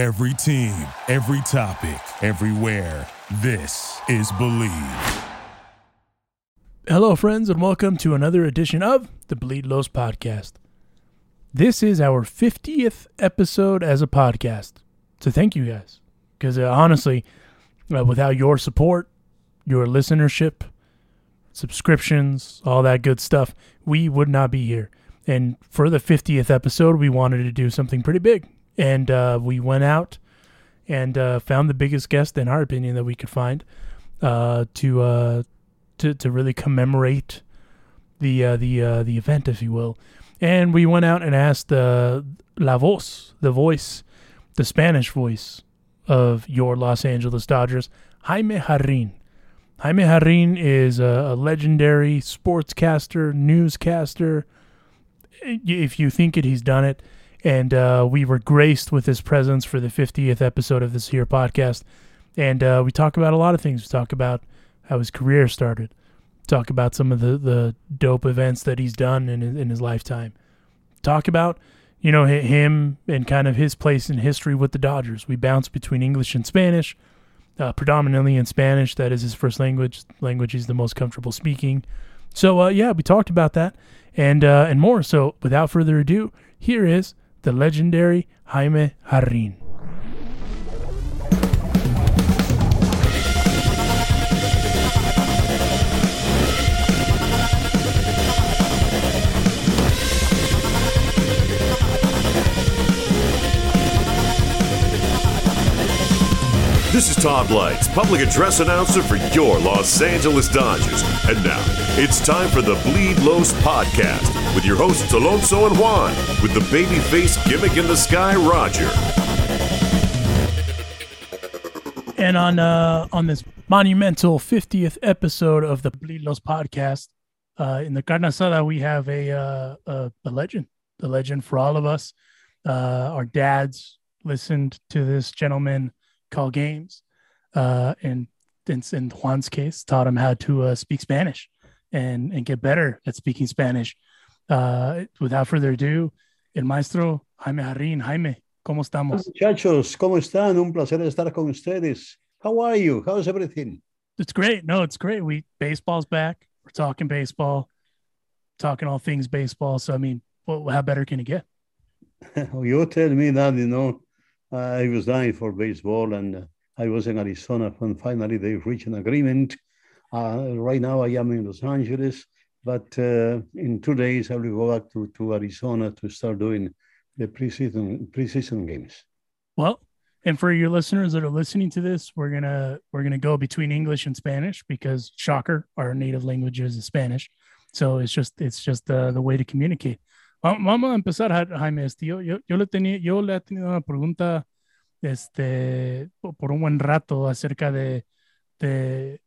Every team, every topic, everywhere. This is Believe. Hello, friends, and welcome to another edition of the Bleed Los podcast. This is our 50th episode as a podcast. So thank you guys. Because uh, honestly, uh, without your support, your listenership, subscriptions, all that good stuff, we would not be here. And for the 50th episode, we wanted to do something pretty big. And uh, we went out and uh, found the biggest guest, in our opinion, that we could find uh, to, uh, to to really commemorate the uh, the uh, the event, if you will. And we went out and asked La Voz, the voice, the Spanish voice of your Los Angeles Dodgers, Jaime Jarrin. Jaime Jarrin is a, a legendary sportscaster, newscaster. If you think it, he's done it. And uh, we were graced with his presence for the 50th episode of this here podcast. And uh, we talk about a lot of things. We talk about how his career started, talk about some of the, the dope events that he's done in, in his lifetime, talk about, you know, him and kind of his place in history with the Dodgers. We bounce between English and Spanish uh, predominantly in Spanish. That is his first language, language he's the most comfortable speaking. So uh, yeah, we talked about that and uh, and more. So without further ado, here is the legendary Jaime Jarrin. This is Todd Lights, public address announcer for your Los Angeles Dodgers. And now, it's time for the Bleed Los podcast with your hosts Alonso and Juan, with the babyface gimmick in the sky, Roger. And on uh, on this monumental 50th episode of the Bleed Los podcast, uh, in the carne asada, we have a, uh, a, a legend, a legend for all of us. Uh, our dads listened to this gentleman call games, uh, and in, in Juan's case, taught him how to uh, speak Spanish and and get better at speaking Spanish. Uh, without further ado, el maestro Jaime Harin. Jaime, ¿cómo estamos? Muchachos, ¿cómo están? Un placer estar con ustedes. How are you? How's everything? It's great. No, it's great. We baseball's back. We're talking baseball, talking all things baseball. So I mean, well, how better can it get? you tell me that, you know, I was dying for baseball, and I was in Arizona when finally they reached an agreement. Uh, right now, I am in Los Angeles, but uh, in two days, I will go back to, to Arizona to start doing the preseason preseason games. Well, and for your listeners that are listening to this, we're gonna we're gonna go between English and Spanish because shocker, our native language is Spanish. So it's just it's just uh, the way to communicate. Vamos a empezar, Jaime. Yo, yo, yo, le tenía, yo le he tenido una pregunta este, por un buen rato acerca de, de,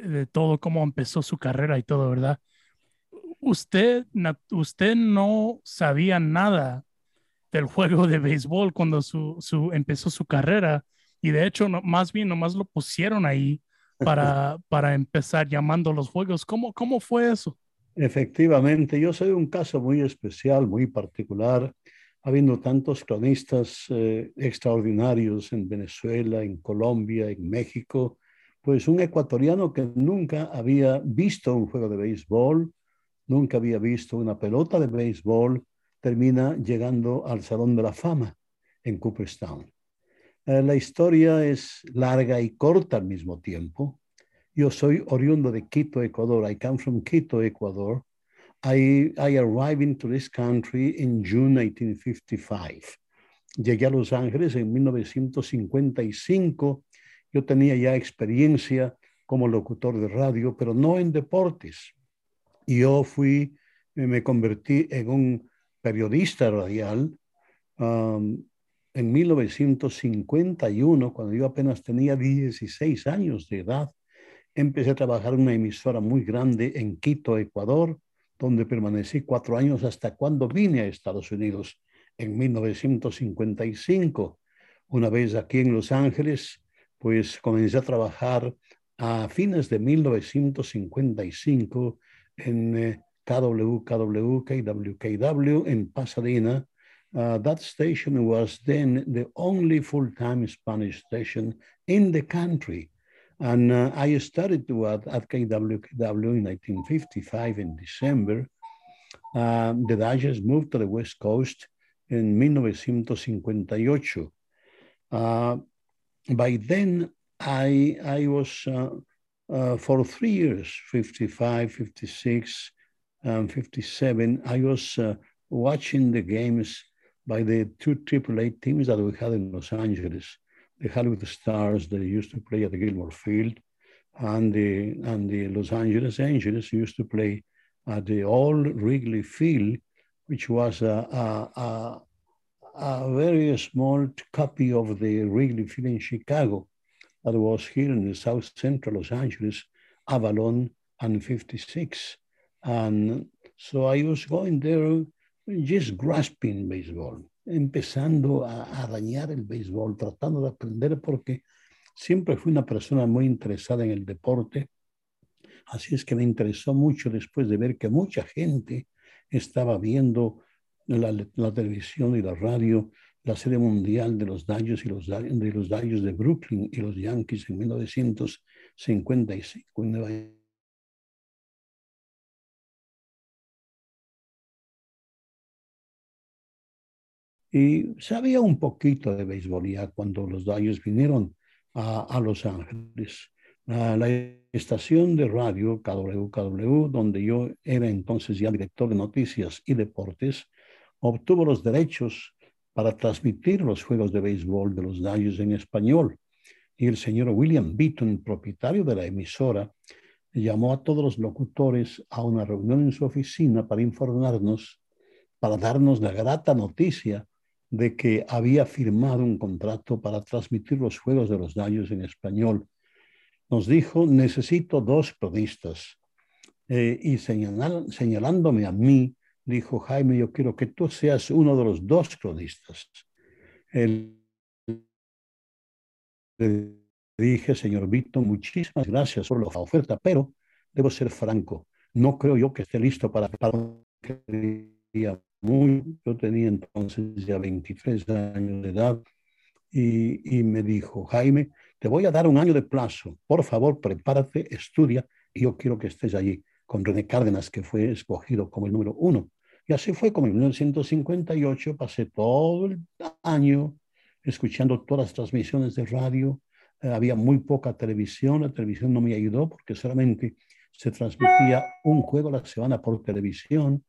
de, todo, cómo empezó su carrera y todo, ¿verdad? Usted, usted no sabía nada del juego de béisbol cuando su, su, empezó su carrera y de hecho, no, más bien, nomás lo pusieron ahí para, para empezar llamando los juegos. ¿Cómo, ¿Cómo fue eso? Efectivamente, yo soy un caso muy especial, muy particular, habiendo tantos cronistas eh, extraordinarios en Venezuela, en Colombia, en México, pues un ecuatoriano que nunca había visto un juego de béisbol, nunca había visto una pelota de béisbol, termina llegando al Salón de la Fama en Cooperstown. Eh, la historia es larga y corta al mismo tiempo. Yo soy oriundo de Quito, Ecuador. I come from Quito, Ecuador. I, I arrived into this country in June 1955. Llegué a Los Ángeles en 1955. Yo tenía ya experiencia como locutor de radio, pero no en deportes. Yo fui, me convertí en un periodista radial um, en 1951, cuando yo apenas tenía 16 años de edad empecé a trabajar en una emisora muy grande en Quito, Ecuador, donde permanecí cuatro años hasta cuando vine a Estados Unidos en 1955. Una vez aquí en Los Ángeles, pues comencé a trabajar a fines de 1955 en eh, KWKW, KWKW en Pasadena, Uh, that station was then the only full-time Spanish station in the country. And uh, I started to at, at KWKW in 1955 in December. Um, the Dodgers moved to the West Coast in 1958. By then, I, I was uh, uh, for three years 55, 56, um, 57. I was uh, watching the games by the two AAA teams that we had in Los Angeles the Hollywood Stars that used to play at the Gilmore Field, and the and the Los Angeles Angels used to play at the old Wrigley Field, which was a, a, a, a very small copy of the Wrigley Field in Chicago that was here in the south central Los Angeles, Avalon and 56. And so I was going there just grasping baseball. empezando a, a dañar el béisbol, tratando de aprender porque siempre fui una persona muy interesada en el deporte. Así es que me interesó mucho después de ver que mucha gente estaba viendo la, televisión y la radio, la serie mundial de los Dodgers y los, de los Dodgers de Brooklyn y los Yankees en 1955 en Nueva Y sabía un poquito de béisbol ya cuando los Dodgers vinieron a, a Los Ángeles. A la estación de radio KWKW, donde yo era entonces ya director de noticias y deportes, obtuvo los derechos para transmitir los juegos de béisbol de los Dodgers en español. Y el señor William Beaton, propietario de la emisora, llamó a todos los locutores a una reunión en su oficina para informarnos, para darnos la grata noticia de que había firmado un contrato para transmitir los Juegos de los Daños en español. Nos dijo, necesito dos cronistas. Eh, y señalándome a mí, dijo, Jaime, yo quiero que tú seas uno de los dos cronistas. le dije, señor Vito, muchísimas gracias por la oferta, pero debo ser franco, no creo yo que esté listo para, para muy, yo tenía entonces ya 23 años de edad, y, y, me dijo, Jaime, te voy a dar un año de plazo, por favor, prepárate, estudia, y yo quiero que estés allí, con René Cárdenas, que fue escogido como el número uno. Y así fue como en 1958 pasé todo el año escuchando todas las transmisiones de radio. Eh, había muy poca televisión, la televisión no me ayudó porque solamente se transmitía un juego a la semana por televisión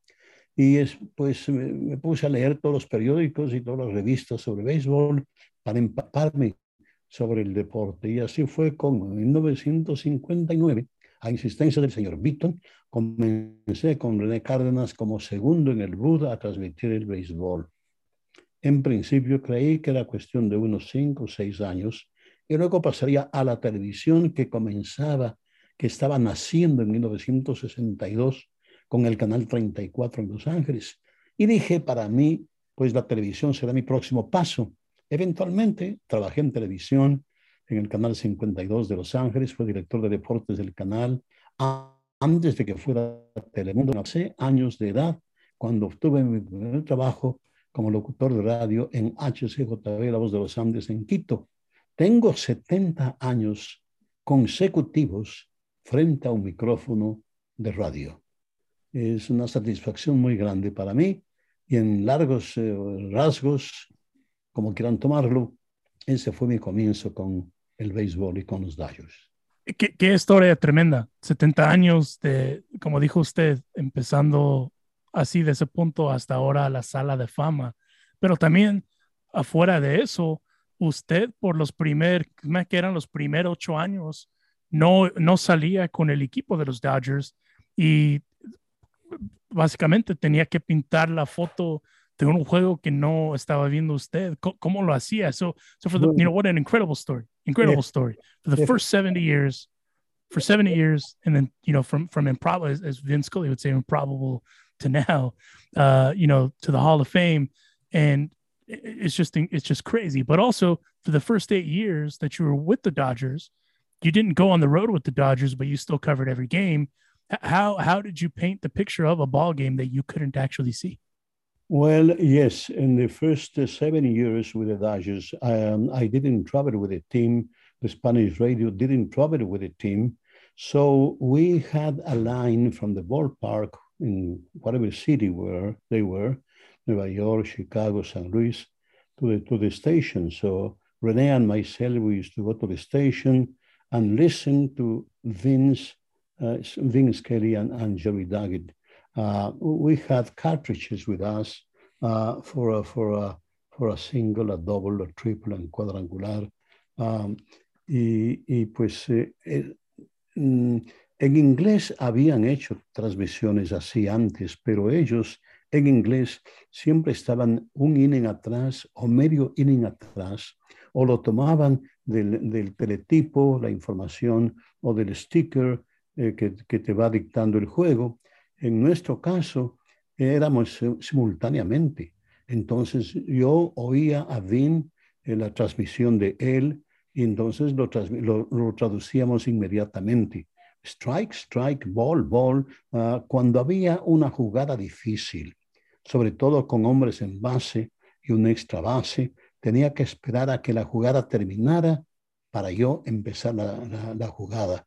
y es, pues me, puse a leer todos los periódicos y todas las revistas sobre béisbol para empaparme sobre el deporte. Y así fue como en 1959, a insistencia del señor Beaton, comencé con René Cárdenas como segundo en el Buda a transmitir el béisbol. En principio creí que era cuestión de unos cinco o seis años y luego pasaría a la televisión que comenzaba, que estaba naciendo en 1962 con el canal 34 en Los Ángeles. Y dije, para mí, pues la televisión será mi próximo paso. Eventualmente trabajé en televisión en el canal 52 de Los Ángeles, fue director de deportes del canal. Antes de que fuera Telemundo, hace años de edad, cuando obtuve mi primer trabajo como locutor de radio en HCJB, La Voz de los Andes, en Quito. Tengo 70 años consecutivos frente a un micrófono de radio es una satisfacción muy grande para mí y en largos eh, rasgos, como quieran tomarlo, ese fue mi comienzo con el béisbol y con los Dodgers. Qué, qué, historia tremenda. 70 años de, como dijo usted, empezando así de ese punto hasta ahora la sala de fama. Pero también afuera de eso, usted por los primeros, que eran los primeros ocho años, no, no salía con el equipo de los Dodgers y básicamente tenía que pintar la foto de un juego que no estaba viendo usted. ¿Cómo, cómo lo hacía? So, so for the, you know, what an incredible story, incredible yeah. story. For the yeah. first 70 years, for 70 years, and then, you know, from, from improbable, as, as Vince Scully would say, improbable to now, uh, you know, to the Hall of Fame. And it's just, it's just crazy. But also for the first eight years that you were with the Dodgers, you didn't go on the road with the Dodgers, but you still covered every game how how did you paint the picture of a ball game that you couldn't actually see? Well, yes. In the first uh, seven years with the Dodgers, um, I didn't travel with the team. The Spanish radio didn't travel with the team. So we had a line from the ballpark in whatever city where they were, New York, Chicago, San Luis, to the, to the station. So Rene and myself, we used to go to the station and listen to Vince, uh, Vince Kelly and, and Jerry Daggett we had cartridges with us uh, for, a, for, a, for a single, a double, a triple, and cuadrangular. Um, y, y, pues eh, eh, mm, en inglés habían hecho transmisiones así antes, pero ellos en inglés siempre estaban un inning atrás o medio inning atrás, o lo tomaban del, del teletipo, la información, o del sticker eh, que, que, te va dictando el juego, en nuestro caso, éramos simultáneamente. Entonces yo oía a Vin en la transmisión de él y entonces lo, lo, traducíamos inmediatamente. Strike, strike, ball, ball, ah, cuando había una jugada difícil, sobre todo con hombres en base y un extra base, tenía que esperar a que la jugada terminara para yo empezar la, jugada.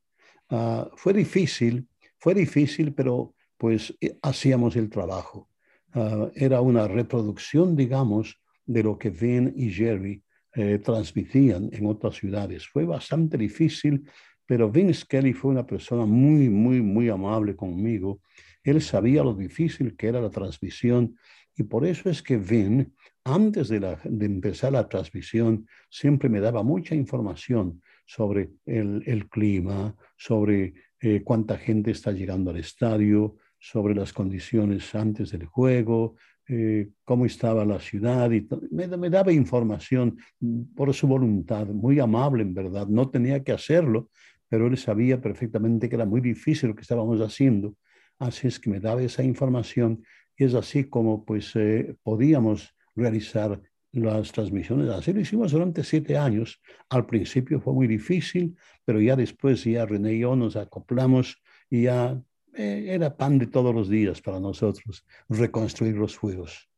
Ah, fue difícil, fue difícil, pero pues eh, hacíamos el trabajo. Ah, era una reproducción, digamos, de lo que Vin y Jerry eh, transmitían en otras ciudades. Fue bastante difícil, pero Vince Kelly fue una persona muy, muy, muy amable conmigo. Él sabía lo difícil que era la transmisión y por eso es que Vin, antes de, empezar la transmisión, siempre me daba mucha información sobre el, el clima, sobre eh, cuánta gente está llegando al estadio, sobre las condiciones antes del juego, eh, cómo estaba la ciudad y me, daba información por su voluntad, muy amable en verdad, no tenía que hacerlo, pero él sabía perfectamente que era muy difícil lo que estábamos haciendo, así es que me daba esa información y es así como pues eh, podíamos realizar las transmisiones. Así lo hicimos durante siete años. Al principio fue muy difícil, pero ya después ya René y yo nos acoplamos y ya eh, era pan de todos los días para nosotros reconstruir los juegos.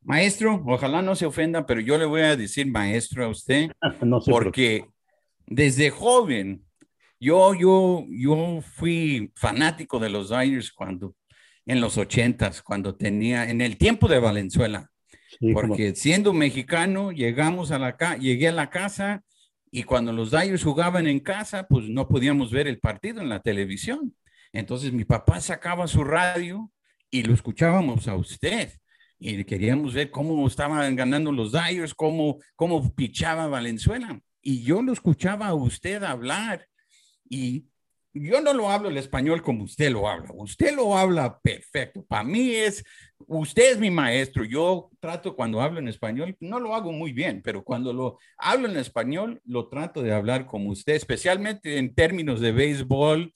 Maestro, ojalá no se ofenda, pero yo le voy a decir maestro a usted, porque desde joven yo, yo, yo fui fanático de los Dodgers cuando, en los ochentas, cuando tenía, en el tiempo de Valenzuela, porque siendo mexicano, llegamos a la llegué a la casa y cuando los Dyers jugaban en casa, pues no podíamos ver el partido en la televisión. Entonces mi papá sacaba su radio y lo escuchábamos a usted. Y queríamos ver cómo estaban ganando los Dyers, cómo, cómo pichaba Valenzuela. Y yo lo escuchaba a usted hablar. Y yo no lo hablo el español como usted lo habla. Usted lo habla perfecto. Para mí es, usted es mi maestro. Yo trato cuando hablo en español, no lo hago muy bien, pero cuando lo hablo en español, lo trato de hablar como usted, especialmente en términos de béisbol,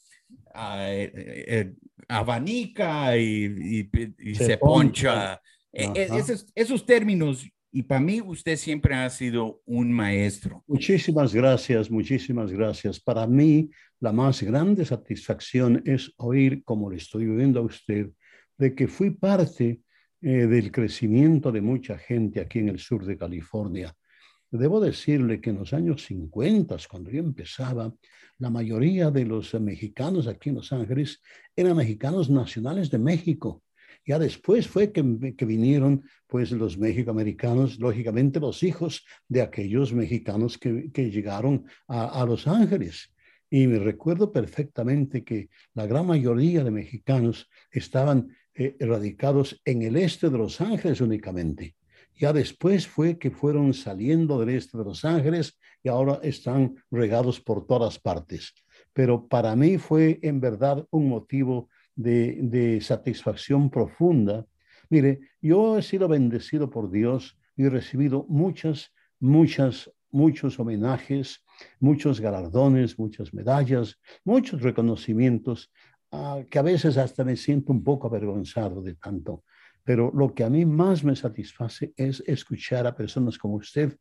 ah, eh, eh, abanica y, se, poncha. E, e, esos, esos términos y para mí usted siempre ha sido un maestro. Muchísimas gracias, muchísimas gracias. Para mí la más grande satisfacción es oír, como le estoy oyendo a usted, de que fui parte eh, del crecimiento de mucha gente aquí en el sur de California. Debo decirle que en los años 50, cuando yo empezaba, la mayoría de los mexicanos aquí en Los Ángeles eran mexicanos nacionales de México ya después fue que, vinieron pues los mexicoamericanos, lógicamente los hijos de aquellos mexicanos que, llegaron a, Los Ángeles. Y me recuerdo perfectamente que la gran mayoría de mexicanos estaban eh, radicados en el este de Los Ángeles únicamente. Ya después fue que fueron saliendo del este de Los Ángeles y ahora están regados por todas partes. Pero para mí fue en verdad un motivo de, satisfacción profunda. Mire, yo he sido bendecido por Dios y he recibido muchas, muchas, muchos homenajes, muchos galardones, muchas medallas, muchos reconocimientos, ah, que a veces hasta me siento un poco avergonzado de tanto. Pero lo que a mí más me satisface es escuchar a personas como usted,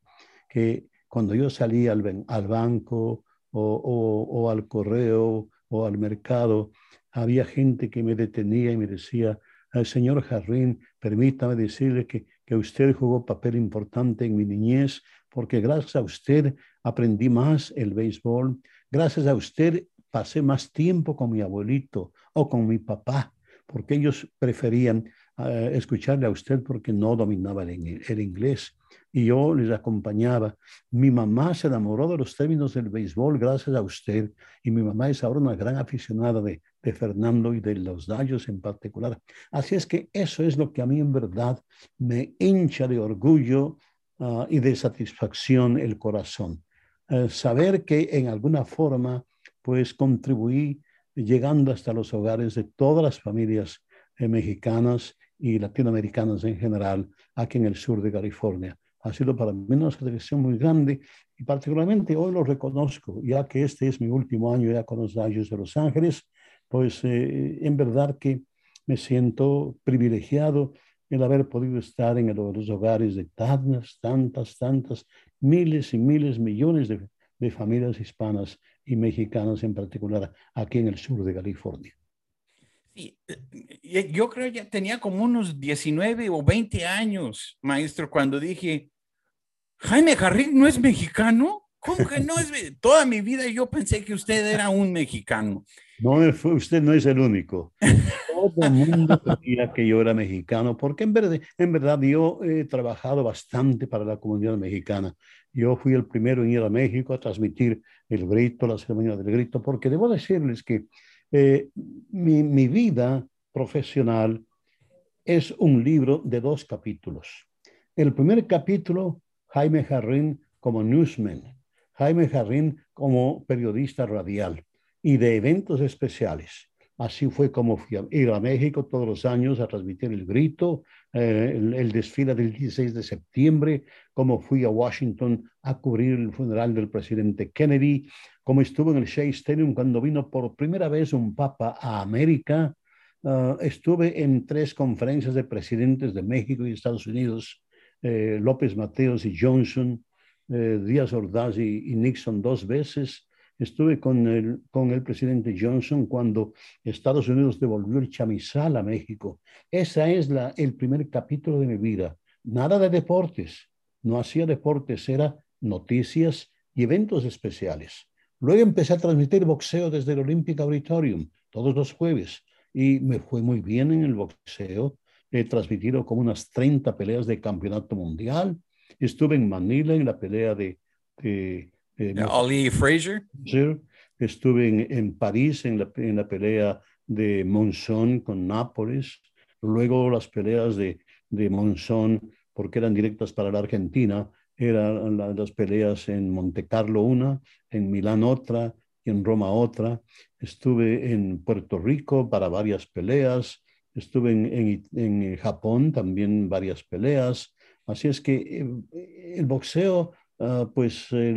que cuando yo salía al, al banco o, al correo o al mercado, había gente que me detenía y me decía, señor Jarrín, permítame decirle que, que usted jugó papel importante en mi niñez, porque gracias a usted aprendí más el béisbol, gracias a usted pasé más tiempo con mi abuelito o con mi papá, porque ellos preferían eh, escucharle a usted porque no dominaba el, inglés y yo les acompañaba. Mi mamá se enamoró de los términos del béisbol gracias a usted y mi mamá es ahora una gran aficionada de, de Fernando y de los Dallos en particular. Así es que eso es lo que a mí en verdad me hincha de orgullo ah, y de satisfacción el corazón. Eh, saber que en alguna forma pues contribuí llegando hasta los hogares de todas las familias eh, mexicanas y latinoamericanas en general aquí en el sur de California. Ha sido para mí una satisfacción muy grande y particularmente hoy lo reconozco, ya que este es mi último año ya con los Rayos de Los Ángeles, pues eh, en verdad que me siento privilegiado el haber podido estar en los hogares de tantas, tantas, tantas, miles y miles, millones de, de familias hispanas y mexicanas en particular aquí en el sur de California. Sí, eh, yo creo ya tenía como unos 19 o 20 años, maestro, cuando dije, Jaime Jarrín no es mexicano. ¿Cómo que no es? Toda mi vida yo pensé que usted era un mexicano. No, usted no es el único. Todo el mundo sabía que yo era mexicano, porque en verdad, en verdad yo he trabajado bastante para la comunidad mexicana. Yo fui el primero en ir a México a transmitir el grito, la ceremonia del grito, porque debo decirles que eh, mi, vida profesional es un libro de dos capítulos. El primer capítulo, Jaime Jarrín como newsman, Jaime Jarrín como periodista radial y de eventos especiales. Así fue como fui a ir a México todos los años a transmitir el grito, eh, el, desfile del 16 de septiembre, como fui a Washington a cubrir el funeral del presidente Kennedy, como estuvo en el Shea Stadium cuando vino por primera vez un papa a América. Ah, estuve en tres conferencias de presidentes de México y Estados Unidos, eh, López Mateos y Johnson, eh, Díaz Ordaz y, Nixon dos veces. Estuve con el, con el presidente Johnson cuando Estados Unidos devolvió el chamizal a México. Ese es la, el primer capítulo de mi vida. Nada de deportes. No hacía deportes, era noticias y eventos especiales. Luego empecé a transmitir boxeo desde el Olympic Auditorium todos los jueves y me fue muy bien en el boxeo. He transmitido como unas 30 peleas de campeonato mundial. Estuve en Manila en la pelea de... de, Ali Fraser. Estuve en, en París en la, en la, pelea de Monzón con Nápoles. Luego las peleas de, de Monzón, porque eran directas para la Argentina, eran las peleas en Monte Carlo una, en Milán otra y en Roma otra. Estuve en Puerto Rico para varias peleas. Estuve en, en, Japón también varias peleas. Así es que eh, el boxeo, ah, pues eh,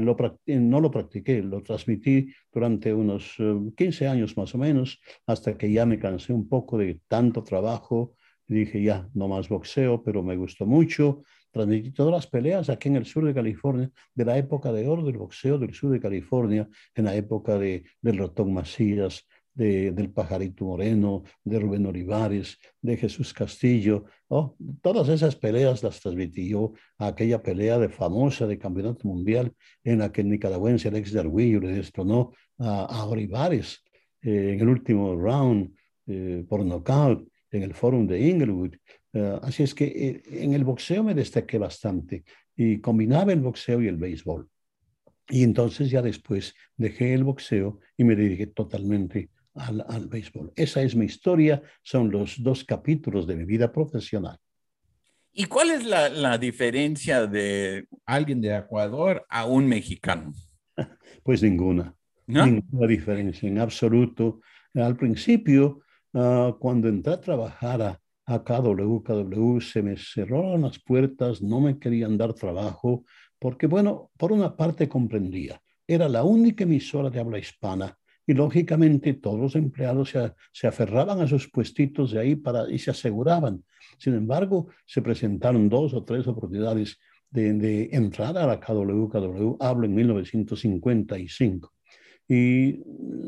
eh, no lo practiqué, lo transmití durante unos 15 años más o menos, hasta que ya me cansé un poco de tanto trabajo. Dije, ya, no más boxeo, pero me gustó mucho transmití todas las peleas aquí en el sur de California, de la época de oro del boxeo del sur de California, en la época de, del Ratón Macías, de, del Pajarito Moreno, de Rubén Olivares, de Jesús Castillo. Oh, todas esas peleas las transmití yo a aquella pelea de famosa de campeonato mundial en la que el nicaragüense Alex de le destronó a, a Olivares eh, en el último round eh, por nocaut en el Fórum de Inglewood. Eh, así es que eh, en el boxeo me destaqué bastante y combinaba el boxeo y el béisbol. Y entonces ya después dejé el boxeo y me dediqué totalmente al, al béisbol. Esa es mi historia, son los dos capítulos de mi vida profesional. ¿Y cuál es la, la diferencia de alguien de Ecuador a un mexicano? Pues ninguna, ninguna diferencia en absoluto. Al principio, uh, cuando entré a trabajar a, a KW, se me cerraron las puertas, no me querían dar trabajo, porque bueno, por una parte comprendía, era la única emisora de habla hispana y lógicamente todos los empleados se, se, aferraban a sus puestitos de ahí para, y se aseguraban. Sin embargo, se presentaron dos o tres oportunidades de, de entrar a la KWKW, hablo en 1955. y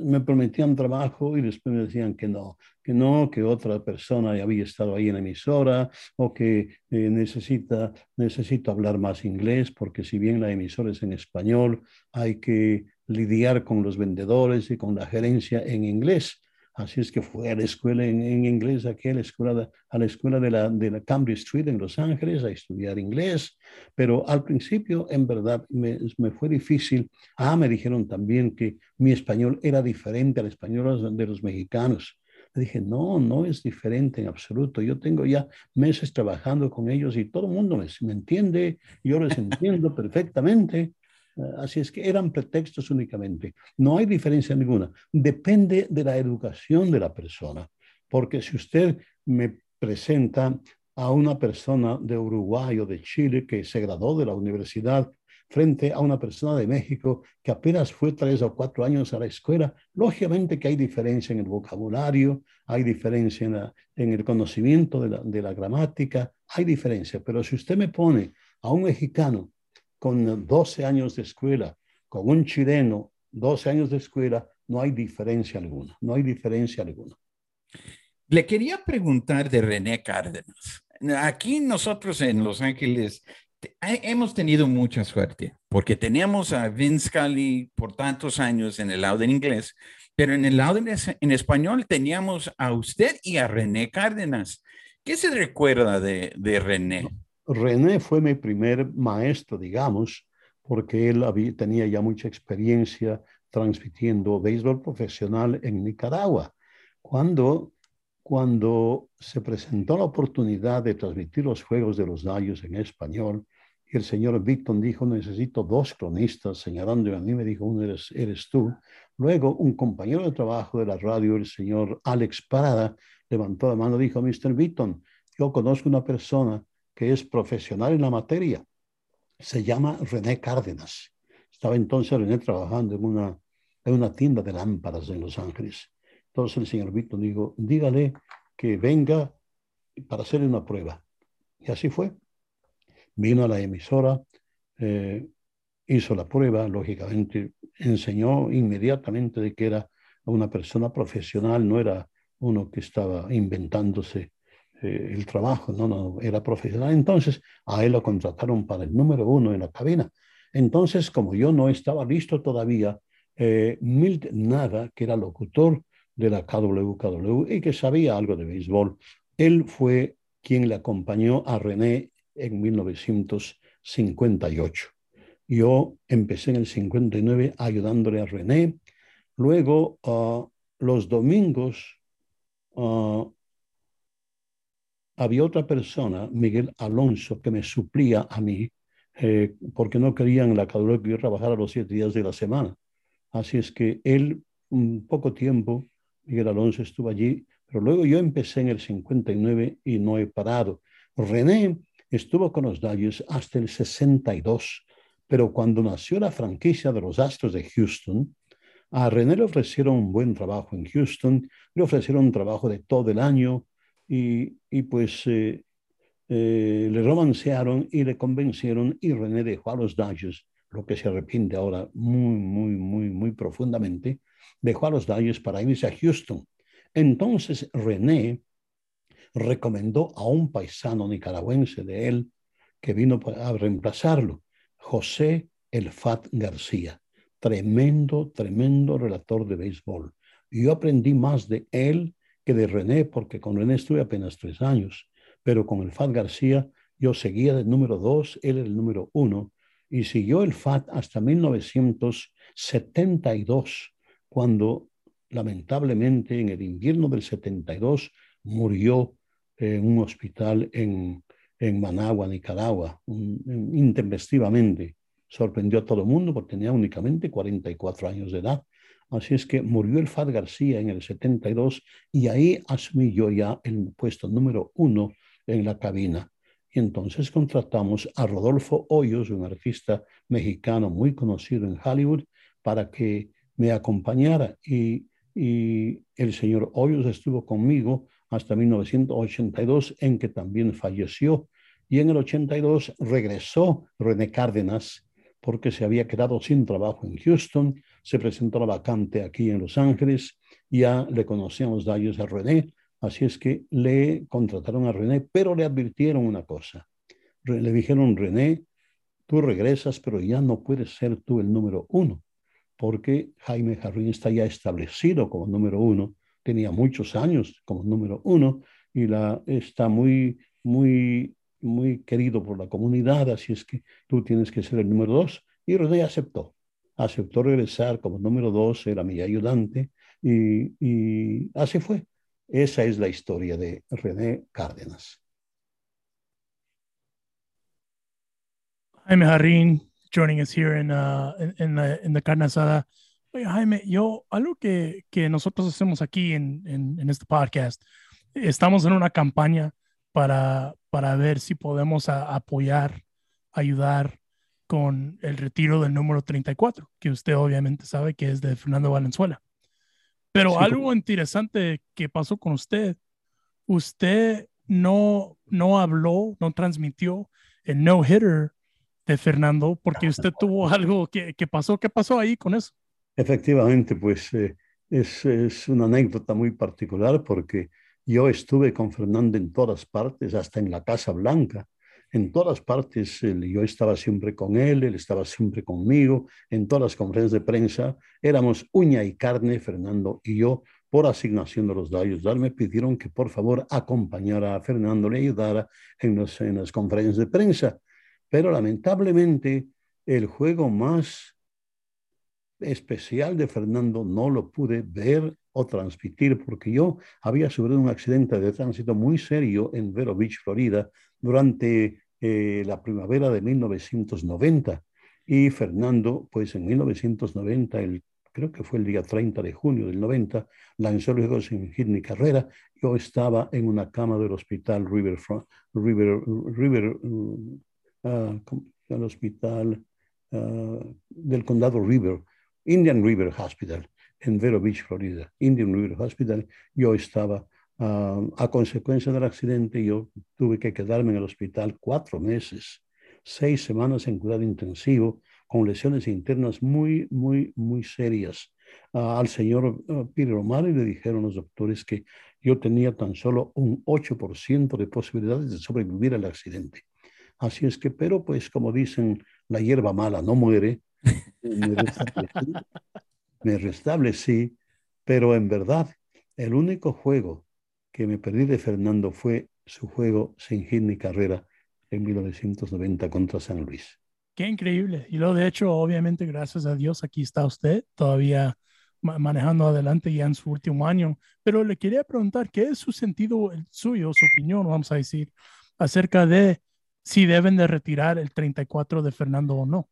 me prometían trabajo y después me decían que no, que no, que otra persona había estado ahí en la emisora o que eh, necesita, necesito hablar más inglés porque si bien la emisora es en español, hay que lidiar con los vendedores y con la gerencia en inglés. Así es que fui a la escuela en, inglés, aquí a la escuela, de, a la escuela de la, de la Cambridge Street en Los Ángeles a estudiar inglés, pero al principio en verdad me, me, fue difícil. Ah, me dijeron también que mi español era diferente al español de los mexicanos. Le dije, no, no es diferente en absoluto. Yo tengo ya meses trabajando con ellos y todo el mundo me, me entiende, yo les entiendo perfectamente. Eh, así es que eran pretextos únicamente. No hay diferencia ninguna. Depende de la educación de la persona. Porque si usted me presenta a una persona de Uruguay o de Chile que se graduó de la universidad frente a una persona de México que apenas fue tres o cuatro años a la escuela, lógicamente que hay diferencia en el vocabulario, hay diferencia en, el conocimiento de la gramática, hay diferencia. Pero si usted me pone a un mexicano con 12 años de escuela, con un chileno, 12 años de escuela, no hay diferencia alguna, no hay diferencia alguna. Le quería preguntar de René Cárdenas. Aquí nosotros en Los Ángeles hemos tenido mucha suerte porque teníamos a Vince Scully por tantos años en el lado del inglés, pero en el lado en español teníamos a usted y a René Cárdenas. ¿Qué se recuerda de, de René? René fue mi primer maestro, digamos, porque él tenía ya mucha experiencia transmitiendo béisbol profesional en Nicaragua. Cuando, cuando se presentó la oportunidad de transmitir los Juegos de los Gallos en español, el señor Victon dijo, necesito dos cronistas, señalando a mí, me dijo, uno eres, eres tú. Luego, un compañero de trabajo de la radio, el señor Alex Parada, levantó la mano y dijo, Mr. Victon, yo conozco una persona que es profesional en la materia. Se llama René Cárdenas. Estaba entonces René trabajando en una, en una tienda de lámparas en Los Ángeles. Entonces el señor Víctor dijo, dígale que venga para hacerle una prueba. Y así fue. Vino a la emisora, eh, hizo la prueba, lógicamente enseñó inmediatamente de que era una persona profesional, no era uno que estaba inventándose eh, el trabajo, no, no, era profesional. Entonces, a él lo contrataron para el número uno en la cabina. Entonces, como yo no estaba listo todavía, eh, Milt Nada, que era locutor de la KWKW y que sabía algo de béisbol, él fue quien le acompañó a René en 1958. Yo empecé en el 59 ayudándole a René. Luego, ah, los domingos, uh, había otra persona, Miguel Alonso, que me suplía a mí, eh, porque no querían la calor que yo trabajara los siete días de la semana. Así es que él, un poco tiempo, Miguel Alonso estuvo allí, pero luego yo empecé en el 59 y no he parado. René estuvo con los Dodgers hasta el 62, pero cuando nació la franquicia de los Astros de Houston, a René le ofrecieron un buen trabajo en Houston, le ofrecieron un trabajo de todo el año, y, pues eh, eh, le romancearon y le convencieron y René dejó a los Dodgers, lo que se arrepiente ahora muy, muy, muy, muy profundamente, dejó a los Dodgers para irse a Houston. Entonces René recomendó a un paisano nicaragüense de él que vino a reemplazarlo, José El Fat García, tremendo, tremendo relator de béisbol. Yo aprendí más de él que de René, porque con René estuve apenas tres años, pero con el FAT García yo seguía del número dos, él el número uno, y siguió el FAT hasta 1972, cuando lamentablemente en el invierno del 72 murió en un hospital en, en Managua, Nicaragua, intempestivamente. Sorprendió a todo el mundo porque tenía únicamente 44 años de edad. Así es que murió el Fad García en el 72 y ahí asumí yo ya el puesto número uno en la cabina. Y entonces contratamos a Rodolfo Hoyos, un artista mexicano muy conocido en Hollywood, para que me acompañara. Y, y el señor Hoyos estuvo conmigo hasta 1982, en que también falleció. Y en el 82 regresó René Cárdenas porque se había quedado sin trabajo en Houston, se presentó la vacante aquí en Los Ángeles, ya le conocíamos de ellos a René, así es que le contrataron a René, pero le advirtieron una cosa. Le dijeron, René, tú regresas, pero ya no puedes ser tú el número uno, porque Jaime Jarrín está ya establecido como número uno, tenía muchos años como número uno y la, está muy, muy muy querido por la comunidad, así es que tú tienes que ser el número dos. Y René aceptó, aceptó regresar como número dos, era mi ayudante, y, así fue. Esa es la historia de René Cárdenas. Jaime Jarrín, joining us here in, uh, in, the, in the carne asada. Oye, Jaime, yo, algo que, que nosotros hacemos aquí en, en este podcast, estamos en una campaña para, para ver si podemos apoyar, ayudar con el retiro del número 34, que usted obviamente sabe que es de Fernando Valenzuela. Pero algo interesante que pasó con usted, usted no, no habló, no transmitió el no-hitter de Fernando porque usted tuvo algo que, que, pasó. ¿Qué pasó ahí con eso? Efectivamente, pues eh, es, es, una anécdota muy particular porque yo estuve con Fernando en todas partes, hasta en la Casa Blanca. En todas partes yo estaba siempre con él, él estaba siempre conmigo, en todas las conferencias de prensa. Éramos uña y carne, Fernando y yo, por asignación de los Dallas. Me pidieron que por favor acompañara a Fernando, le ayudara en las conferencias de prensa. Pero lamentablemente el juego más especial de Fernando no lo pude ver o transmitir porque yo había sufrido un accidente de tránsito muy serio en Vero Beach, Florida, durante eh, la primavera de 1990. Y Fernando, pues en 1990, el, creo que fue el día 30 de junio del 90, lanzó luego sin hit ni carrera. Yo estaba en una cama del hospital Riverfront, River, River, uh, el hospital uh, del condado River, Indian River Hospital en Vero Beach, Florida, Indian River Hospital. Yo estaba, ah, a consecuencia del accidente, yo tuve que quedarme en el hospital cuatro meses, seis semanas en cuidado intensivo, con lesiones internas muy, muy, muy serias. Ah, al señor uh, Peter O'Malley le dijeron los doctores que yo tenía tan solo un 8% de posibilidades de sobrevivir al accidente. Así es que, pero pues como dicen, la hierba mala no muere. me restablecí, pero en verdad el único juego que me perdí de Fernando fue su juego sin hit ni carrera en 1990 contra San Luis. Qué increíble. Y lo de hecho, obviamente, gracias a Dios, aquí está usted todavía manejando adelante ya en su último año. Pero le quería preguntar, ¿qué es su sentido, el suyo, su opinión, vamos a decir, acerca de si deben de retirar el 34 de Fernando o no?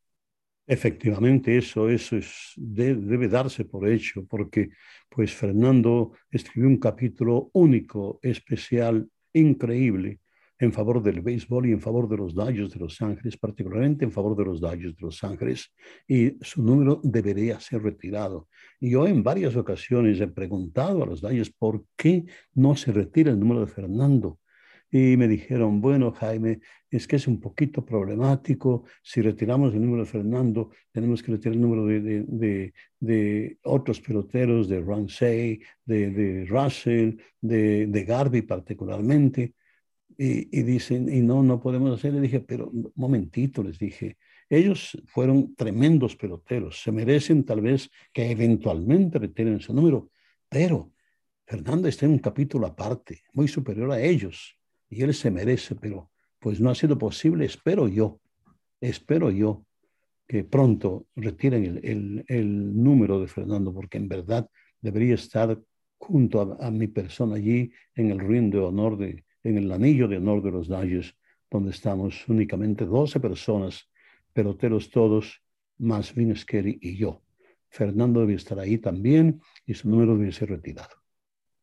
Efectivamente, eso, eso es, debe darse por hecho, porque pues Fernando escribió un capítulo único, especial, increíble, en favor del béisbol y en favor de los Dodgers de Los Ángeles, particularmente en favor de los Dodgers de Los Ángeles, y su número debería ser retirado. Yo en varias ocasiones he preguntado a los Dodgers por qué no se retira el número de Fernando y me dijeron, bueno, Jaime, es que es un poquito problemático, si retiramos el número de Fernando, tenemos que retirar el número de, de, de, otros peloteros, de Ramsey, de, de Russell, de, de Garvey particularmente. Y, y, dicen, y no, no podemos hacer. Le dije, pero momentito, les dije, ellos fueron tremendos peloteros, se merecen tal vez que eventualmente retiren ese número, pero Fernando está en un capítulo aparte, muy superior a ellos y él se merece, pero pues no ha sido posible, espero yo, espero yo que pronto retiren el, el, el número de Fernando, porque en verdad debería estar junto a, mi persona allí en el ring de honor, de, en el anillo de honor de los Dodgers, donde estamos únicamente 12 personas, peloteros todos, más Vince Kelly y yo. Fernando debe estar ahí también y su número debe ser retirado.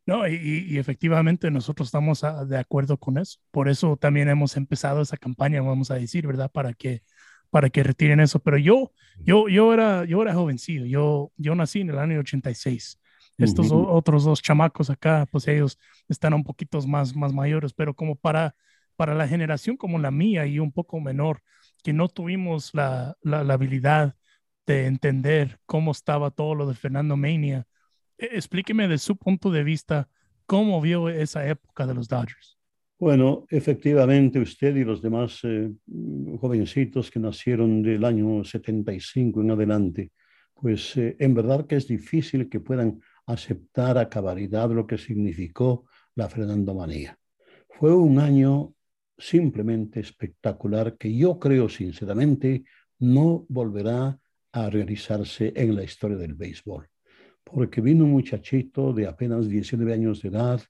No, y, efectivamente nosotros estamos ah, de acuerdo con eso. Por eso también hemos empezado esa campaña, vamos a decir, ¿verdad? Para que, para que retiren eso. Pero yo, yo, yo, era, yo era jovencito, yo, yo nací en el año 86. Estos otros dos chamacos acá, pues ellos están un poquito más, más mayores, pero como para, para la generación como la mía y un poco menor, que no tuvimos la, la, habilidad de entender cómo estaba todo lo de Fernando Mania. E, explíqueme de su punto de vista cómo vio esa época de los Dodgers. Bueno, efectivamente usted y los demás eh, jovencitos que nacieron del año 75 en adelante, pues eh, en verdad que es difícil que puedan aceptar a cabalidad lo que significó la Fernando Manía. Fue un año simplemente espectacular que yo creo sinceramente no volverá a realizarse en la historia del béisbol, porque vino un muchachito de apenas 19 años de edad,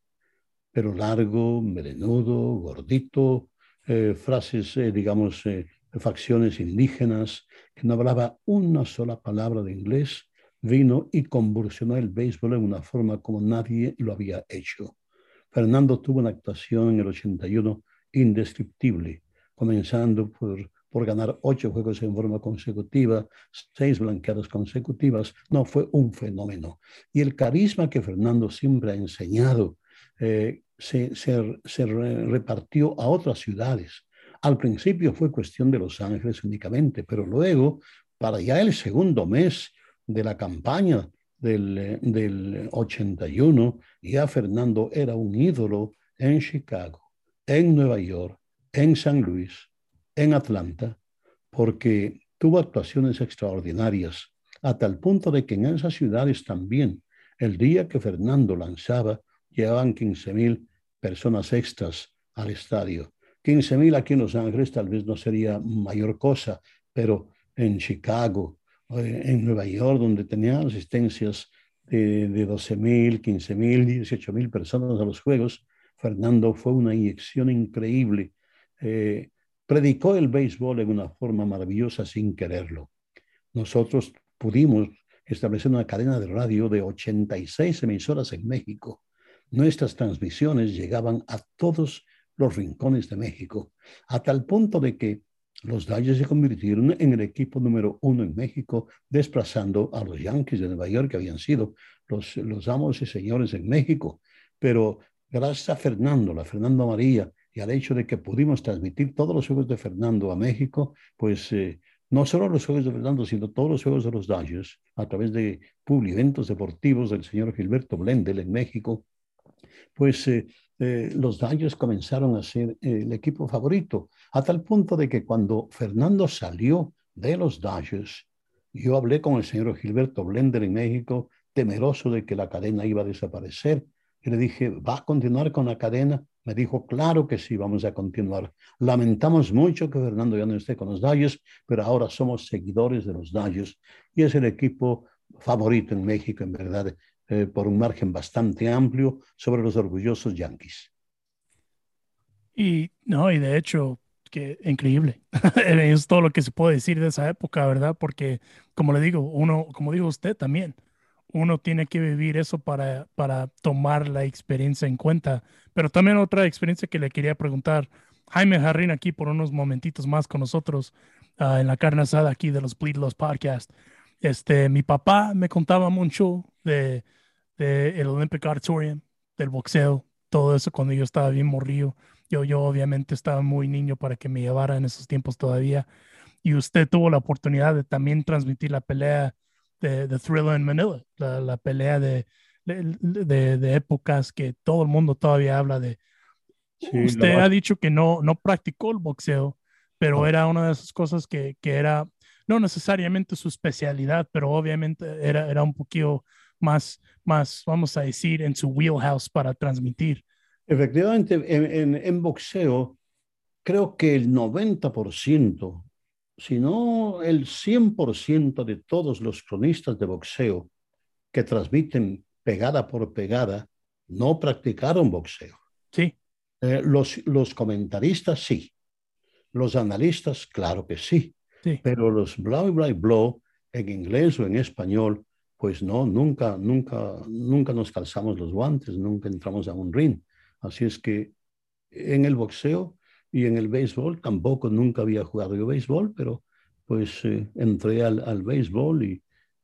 pero largo, melenudo, gordito, eh, frases, eh, digamos, eh, facciones indígenas, que no hablaba una sola palabra de inglés, vino y convulsionó el béisbol en una forma como nadie lo había hecho. Fernando tuvo una actuación en el 81 indescriptible, comenzando por, por ganar ocho juegos en forma consecutiva, seis blanqueadas consecutivas. No, fue un fenómeno. Y el carisma que Fernando siempre ha enseñado eh, se, repartió a otras ciudades. Al principio fue cuestión de Los Ángeles únicamente, pero luego, para ya el segundo mes de la campaña del, del 81, ya Fernando era un ídolo en Chicago, en Nueva York, en San Luis, en Atlanta, porque tuvo actuaciones extraordinarias, a tal punto de que en esas ciudades también, el día que Fernando lanzaba, llegaban 15 mil personas extras al estadio. 15 mil aquí en Los Ángeles tal vez no sería mayor cosa, pero en Chicago, eh, en Nueva York, donde tenían asistencias de, de 12 mil, 15 mil, 18 mil personas a los Juegos, Fernando fue una inyección increíble. Eh, predicó el béisbol en una forma maravillosa sin quererlo. Nosotros pudimos establecer una cadena de radio de 86 emisoras en México. Nuestras transmisiones llegaban a todos los rincones de México, a tal punto de que los Dodgers se convirtieron en el equipo número uno en México, desplazando a los Yankees de Nueva York, que habían sido los, los amos y señores en México. Pero gracias a Fernando, a Fernando María, y al hecho de que pudimos transmitir todos los juegos de Fernando a México, pues eh, no solo los juegos de Fernando, sino todos los juegos de los Dodgers, a través de eventos deportivos del señor Gilberto Blendel en México, pues eh, eh, los Dodgers comenzaron a ser el equipo favorito, a tal punto de que cuando Fernando salió de los Dodgers, yo hablé con el señor Gilberto Blender en México, temeroso de que la cadena iba a desaparecer, y le dije, ¿va a continuar con la cadena? Me dijo, claro que sí, vamos a continuar. Lamentamos mucho que Fernando ya no esté con los Dodgers, pero ahora somos seguidores de los Dodgers y es el equipo favorito en México, en verdad, eh, por un margen bastante amplio sobre los orgullosos Yankees. Y no, y de hecho, que increíble. es todo lo que se puede decir de esa época, ¿verdad? Porque, como le digo, uno, como dijo usted también, uno tiene que vivir eso para, para tomar la experiencia en cuenta. Pero también otra experiencia que le quería preguntar, Jaime Jarrín aquí por unos momentitos más con nosotros ah, en la carne asada aquí de los Bleed Los Podcast. Este, mi papá me contaba mucho de, el Olympic Auditorium, del boxeo, todo eso cuando yo estaba bien morrido. Yo, yo obviamente estaba muy niño para que me llevara en esos tiempos todavía. Y usted tuvo la oportunidad de también transmitir la pelea de, de Thriller en Manila, la, pelea de, de, épocas que todo el mundo todavía habla de. Usted ha dicho que no, no practicó el boxeo, pero era una de esas cosas que, que, era no necesariamente su especialidad, pero obviamente era, era un poquito más, más, vamos a decir, en su wheelhouse para transmitir. Efectivamente, en, en boxeo, creo que el 90% sino el 100% de todos los cronistas de boxeo que transmiten pegada por pegada no practicaron boxeo. Sí. Eh, los, los comentaristas sí. Los analistas, claro que sí. sí. Pero los blow y blow en inglés o en español, pues no, nunca, nunca, nunca nos calzamos los guantes, nunca entramos a un ring. Así es que en el boxeo y en el béisbol tampoco, nunca había jugado yo béisbol, pero pues eh, entré al, al, béisbol y,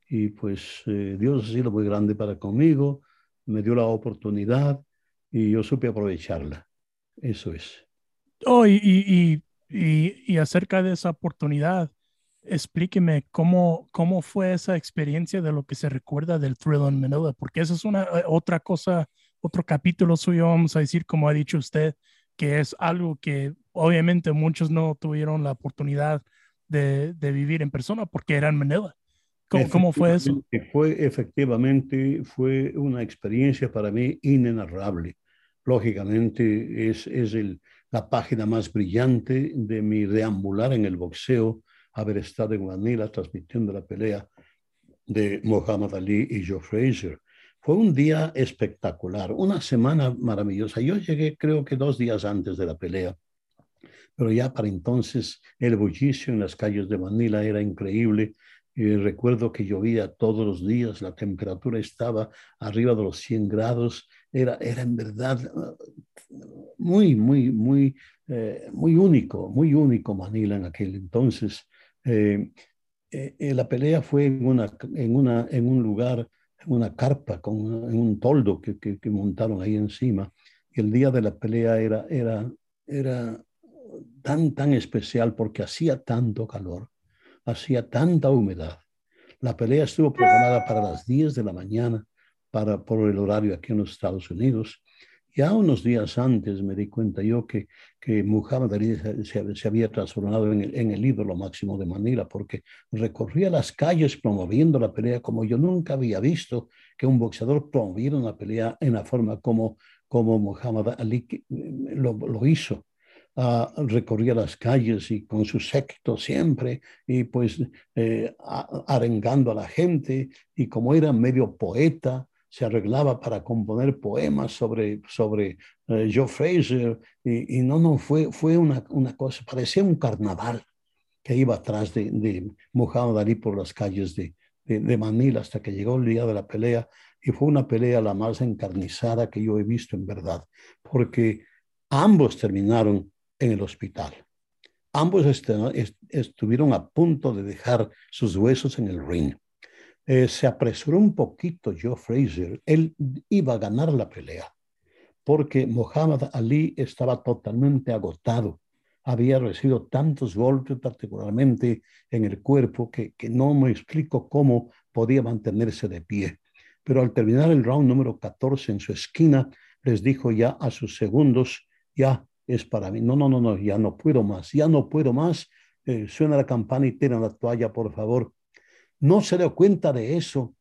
y pues eh, Dios ha sido muy grande para conmigo, me dio la oportunidad y yo supe aprovecharla. Eso es. Oh, y, y, Y, y acerca de esa oportunidad, explíqueme cómo, cómo fue esa experiencia de lo que se recuerda del Thrill in Manila, porque esa es una eh, otra cosa, otro capítulo suyo, vamos a decir, como ha dicho usted, que es algo que obviamente muchos no tuvieron la oportunidad de, de vivir en persona porque era en Manila. ¿Cómo, ¿Cómo, fue eso? Fue efectivamente, fue una experiencia para mí inenarrable. Lógicamente es, es el, la página más brillante de mi deambular en el boxeo haber estado en Manila transmitiendo la pelea de Muhammad Ali y Joe Frazier. Fue un día espectacular, una semana maravillosa. Yo llegué creo que dos días antes de la pelea, pero ya para entonces el bullicio en las calles de Manila era increíble. Y recuerdo que llovía todos los días, la temperatura estaba arriba de los 100 grados, era, era en verdad muy, muy, muy, eh, muy único, muy único Manila en aquel entonces. Eh, eh, eh, la pelea fue en, una, en, una, en un lugar, una carpa, con un toldo que, que, montaron ahí encima. Y el día de la pelea era, era, era tan, tan especial porque hacía tanto calor, hacía tanta humedad. La pelea estuvo programada para las 10 de la mañana para, por el horario aquí en los Estados Unidos ya unos días antes me di cuenta yo que, que Muhammad Ali se, había transformado en el, ídolo máximo de Manila porque recorría las calles promoviendo la pelea como yo nunca había visto que un boxeador promoviera una pelea en la forma como, como Muhammad Ali lo, lo hizo. Uh, recorría las calles y con su séquito siempre y pues eh, arengando a la gente y como era medio poeta se arreglaba para componer poemas sobre, sobre eh, Joe Fraser y, no, no, fue, fue una, una, cosa, parecía un carnaval que iba atrás de, de Muhammad Ali por las calles de, de, Manila hasta que llegó el día de la pelea y fue una pelea la más encarnizada que yo he visto en verdad, porque ambos terminaron en el hospital. Ambos estuvieron a punto de dejar sus huesos en el ring. Eh, se apresuró un poquito Joe Frazier. Él iba a ganar la pelea porque Muhammad Ali estaba totalmente agotado. Había recibido tantos golpes, particularmente en el cuerpo, que, que no me explico cómo podía mantenerse de pie. Pero al terminar el round número 14 en su esquina, les dijo ya a sus segundos, ya es para mí. No, no, no, no, ya no puedo más, ya no puedo más. Eh, suena la campana y tiran la toalla, por favor no se dio cuenta de eso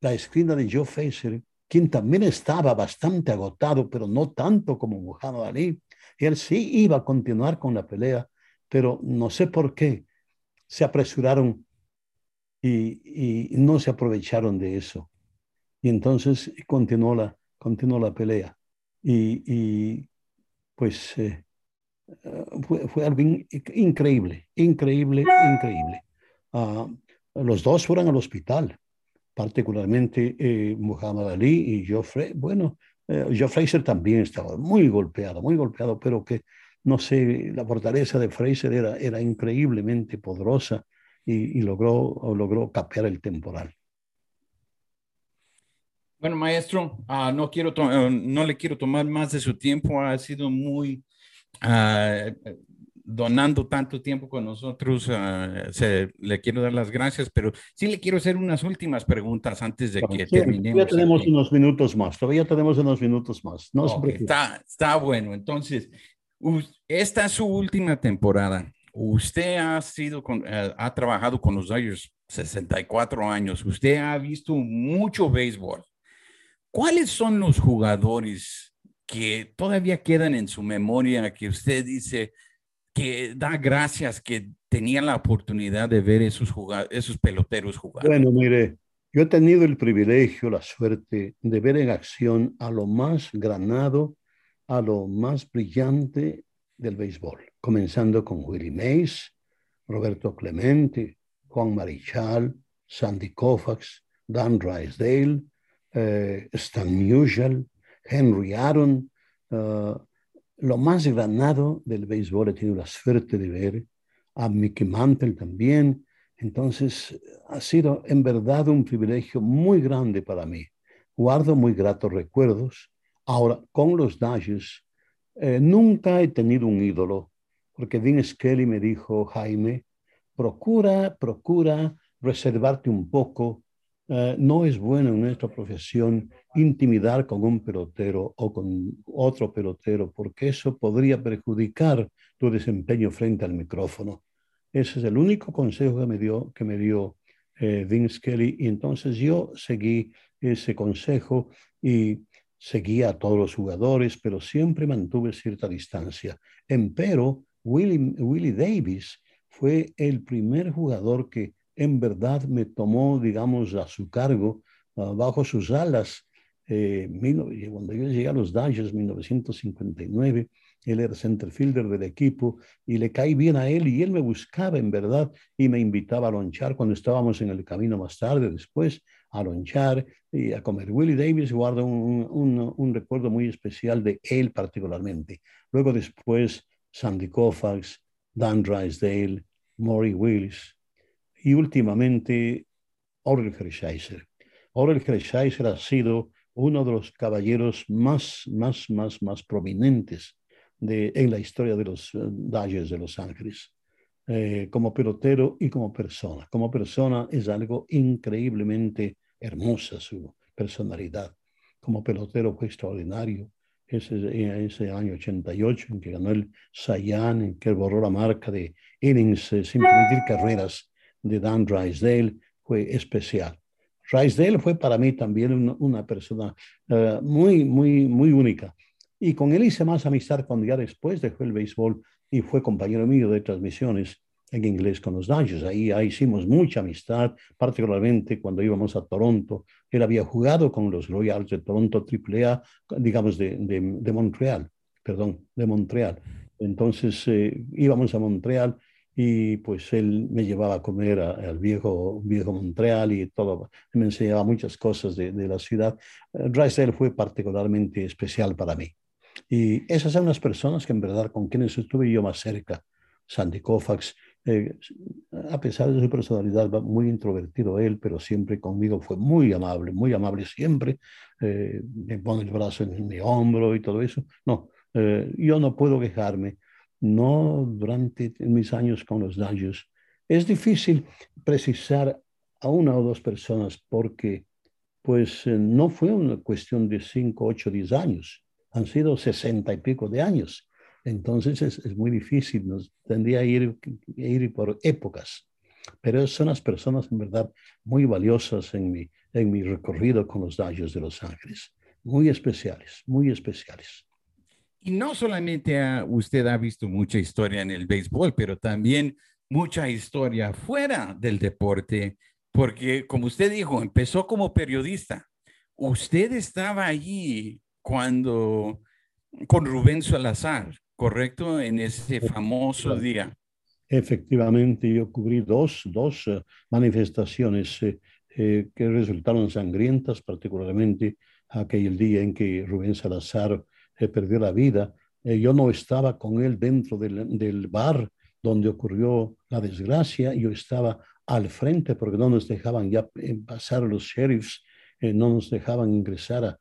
la esquina de Joe Fraser, quien también estaba bastante agotado, pero no tanto como Muhammad Ali. Él sí iba a continuar con la pelea, pero no sé por qué se apresuraron y, no se aprovecharon de eso. Y entonces continuó la, continuó la pelea. Y, pues eh, eh, fue, algo increíble, increíble, increíble. Ah, los dos fueron al hospital, particularmente eh, Muhammad Ali y Joe Bueno, eh, Fraser también estaba muy golpeado, muy golpeado, pero que, no sé, la fortaleza de Fraser era, era increíblemente poderosa y, logró, logró capear el temporal. Bueno, maestro, ah, no, quiero eh, no le quiero tomar más de su tiempo. Ha sido muy ah, donando tanto tiempo con nosotros. Ah, se, le quiero dar las gracias, pero sí le quiero hacer unas últimas preguntas antes de que terminemos. Ya tenemos unos minutos más, todavía tenemos unos minutos más. No está, está bueno. Entonces, esta es su última temporada. Usted ha sido con, eh, ha trabajado con los Dodgers 64 años. Usted ha visto mucho béisbol. ¿Cuáles son los jugadores que todavía quedan en su memoria que usted dice, que da gracias que tenían la oportunidad de ver esos, esos peloteros jugar. Bueno, mire, yo he tenido el privilegio, la suerte de ver en acción a lo más granado, a lo más brillante del béisbol, comenzando con Willie Mays, Roberto Clemente, Juan Marichal, Sandy Koufax, Dan Drysdale, eh, Stan Musial, Henry Aaron, uh, lo más granado del béisbol he tenido la suerte de ver, a Mickey Mantle también. Entonces, ha sido en verdad un privilegio muy grande para mí. Guardo muy gratos recuerdos. Ahora, con los Dodgers, eh, nunca he tenido un ídolo. porque Vin Skelly me dijo, Jaime, procura, procura reservarte un poco. Eh, no es bueno en nuestra profesión intimidar con un pelotero o con otro pelotero, porque eso podría perjudicar tu desempeño frente al micrófono. Ese es el único consejo que me dio, que me dio eh, Vince Kelly. Y entonces yo seguí ese consejo y seguía a todos los jugadores, pero siempre mantuve cierta distancia. Empero, Willie, Willie Davis fue el primer jugador que en verdad me tomó, digamos, a su cargo, uh, bajo sus alas. Eh, cuando yo llegué a los Dodgers en 1959, él era centerfielder del equipo y le caí bien a él y él me buscaba en verdad y me invitaba a lonchar cuando estábamos en el camino más tarde, después a lonchar y a comer. Willie Davis guarda un, un, un recuerdo muy especial de él particularmente. Luego después Sandy Koufax, Dan Drysdale, Maury Willis y últimamente Orel Hershiser. Orel Hershiser ha sido uno de los caballeros más, más, más, más prominentes de, en la historia de los eh, Dodgers de Los Ángeles, eh, como pelotero y como persona. Como persona es algo increíblemente hermosa su personalidad. Como pelotero fue extraordinario. Ese, ese año 88 en que ganó el Sayan, en que borró la marca de innings eh, sin permitir carreras de Dan Drysdale, fue especial. Drysdale fue para mí también una, persona muy, muy, muy única. Y con él hice más amistad cuando ya después dejó el béisbol y fue compañero mío de transmisiones en inglés con los Dodgers. Ahí, ahí, hicimos mucha amistad, particularmente cuando íbamos a Toronto. Él había jugado con los Royals de Toronto AAA, digamos, de, de, Montreal, perdón, de Montreal. Entonces eh, íbamos a Montreal y pues él me llevaba a comer al viejo, viejo Montreal y todo, me enseñaba muchas cosas de, de la ciudad. Drysdale fue particularmente especial para mí. Y esas son las personas que en verdad con quienes estuve yo más cerca. Sandy Koufax, eh, a pesar de su personalidad, muy introvertido él, pero siempre conmigo fue muy amable, muy amable siempre. Eh, me pone el brazo en mi hombro y todo eso. No, eh, yo no puedo quejarme. No durante mis años con los Dodgers. Es difícil precisar a una o dos personas porque pues no fue una cuestión de cinco, ocho, diez años han sido sesenta y pico de años. Entonces es, muy difícil, nos tendría que ir, ir por épocas. Pero son las personas en verdad muy valiosas en mi, en mi recorrido con los Dodgers de Los Ángeles. Muy especiales, muy especiales. Y no solamente usted ha visto mucha historia en el béisbol, pero también mucha historia fuera del deporte, porque como usted dijo, empezó como periodista. Usted estaba allí cuando con Rubén Salazar, ¿correcto? En ese famoso día. Efectivamente, yo cubrí dos, dos eh, manifestaciones eh, eh, que resultaron sangrientas, particularmente aquel día en que Rubén Salazar perdió la vida. yo no estaba con él dentro del, del, bar donde ocurrió la desgracia, yo estaba al frente porque no nos dejaban ya pasar los sheriffs, no nos dejaban ingresar a,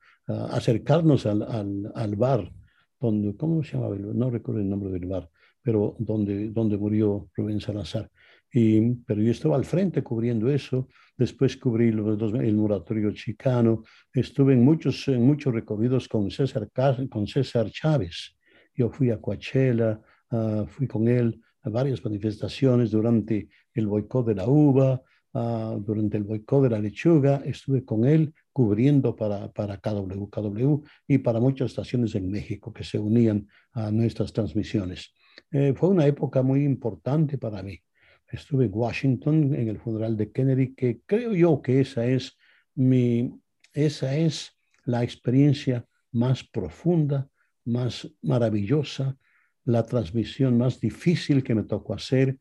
acercarnos al, al, al, bar, donde, ¿cómo se llamaba? No recuerdo el nombre del bar, pero donde, donde murió Rubén Salazar. Y, pero yo estaba al frente cubriendo eso, después cubrí los, el moratorio chicano, estuve en muchos, en muchos recorridos con César, con César Chávez. Yo fui a Coachella, uh, fui con él a varias manifestaciones durante el boicot de la uva, uh, durante el boicot de la lechuga, estuve con él cubriendo para, para KW, KW y para muchas estaciones en México que se unían a nuestras transmisiones. Eh, fue una época muy importante para mí. Estuve en Washington en el funeral de Kennedy, que creo yo que esa es mi, esa es la experiencia más profunda, más maravillosa, la transmisión más difícil que me tocó hacer,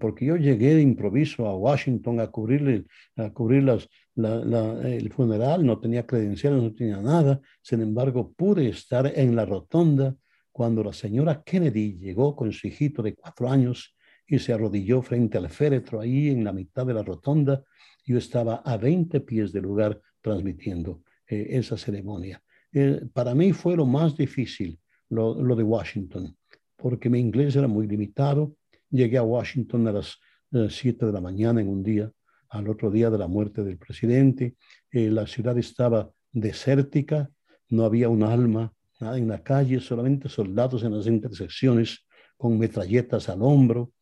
porque yo llegué de improviso a Washington a cubrirle, a cubrir las, el funeral, no tenía credenciales, no tenía nada, sin embargo pude estar en la rotonda cuando la señora Kennedy llegó con su hijito de cuatro años y se arrodilló frente al féretro ahí en la mitad de la rotonda. Yo estaba a 20 pies del lugar transmitiendo eh, esa ceremonia. Eh, para mí fue lo más difícil, lo, de Washington porque mi inglés era muy limitado. Llegué a Washington a las 7 eh, de la mañana en un día, al otro día de la muerte del presidente. La ciudad estaba desértica, no había un alma nada en la calle, solamente soldados en las intersecciones con metralletas al hombro.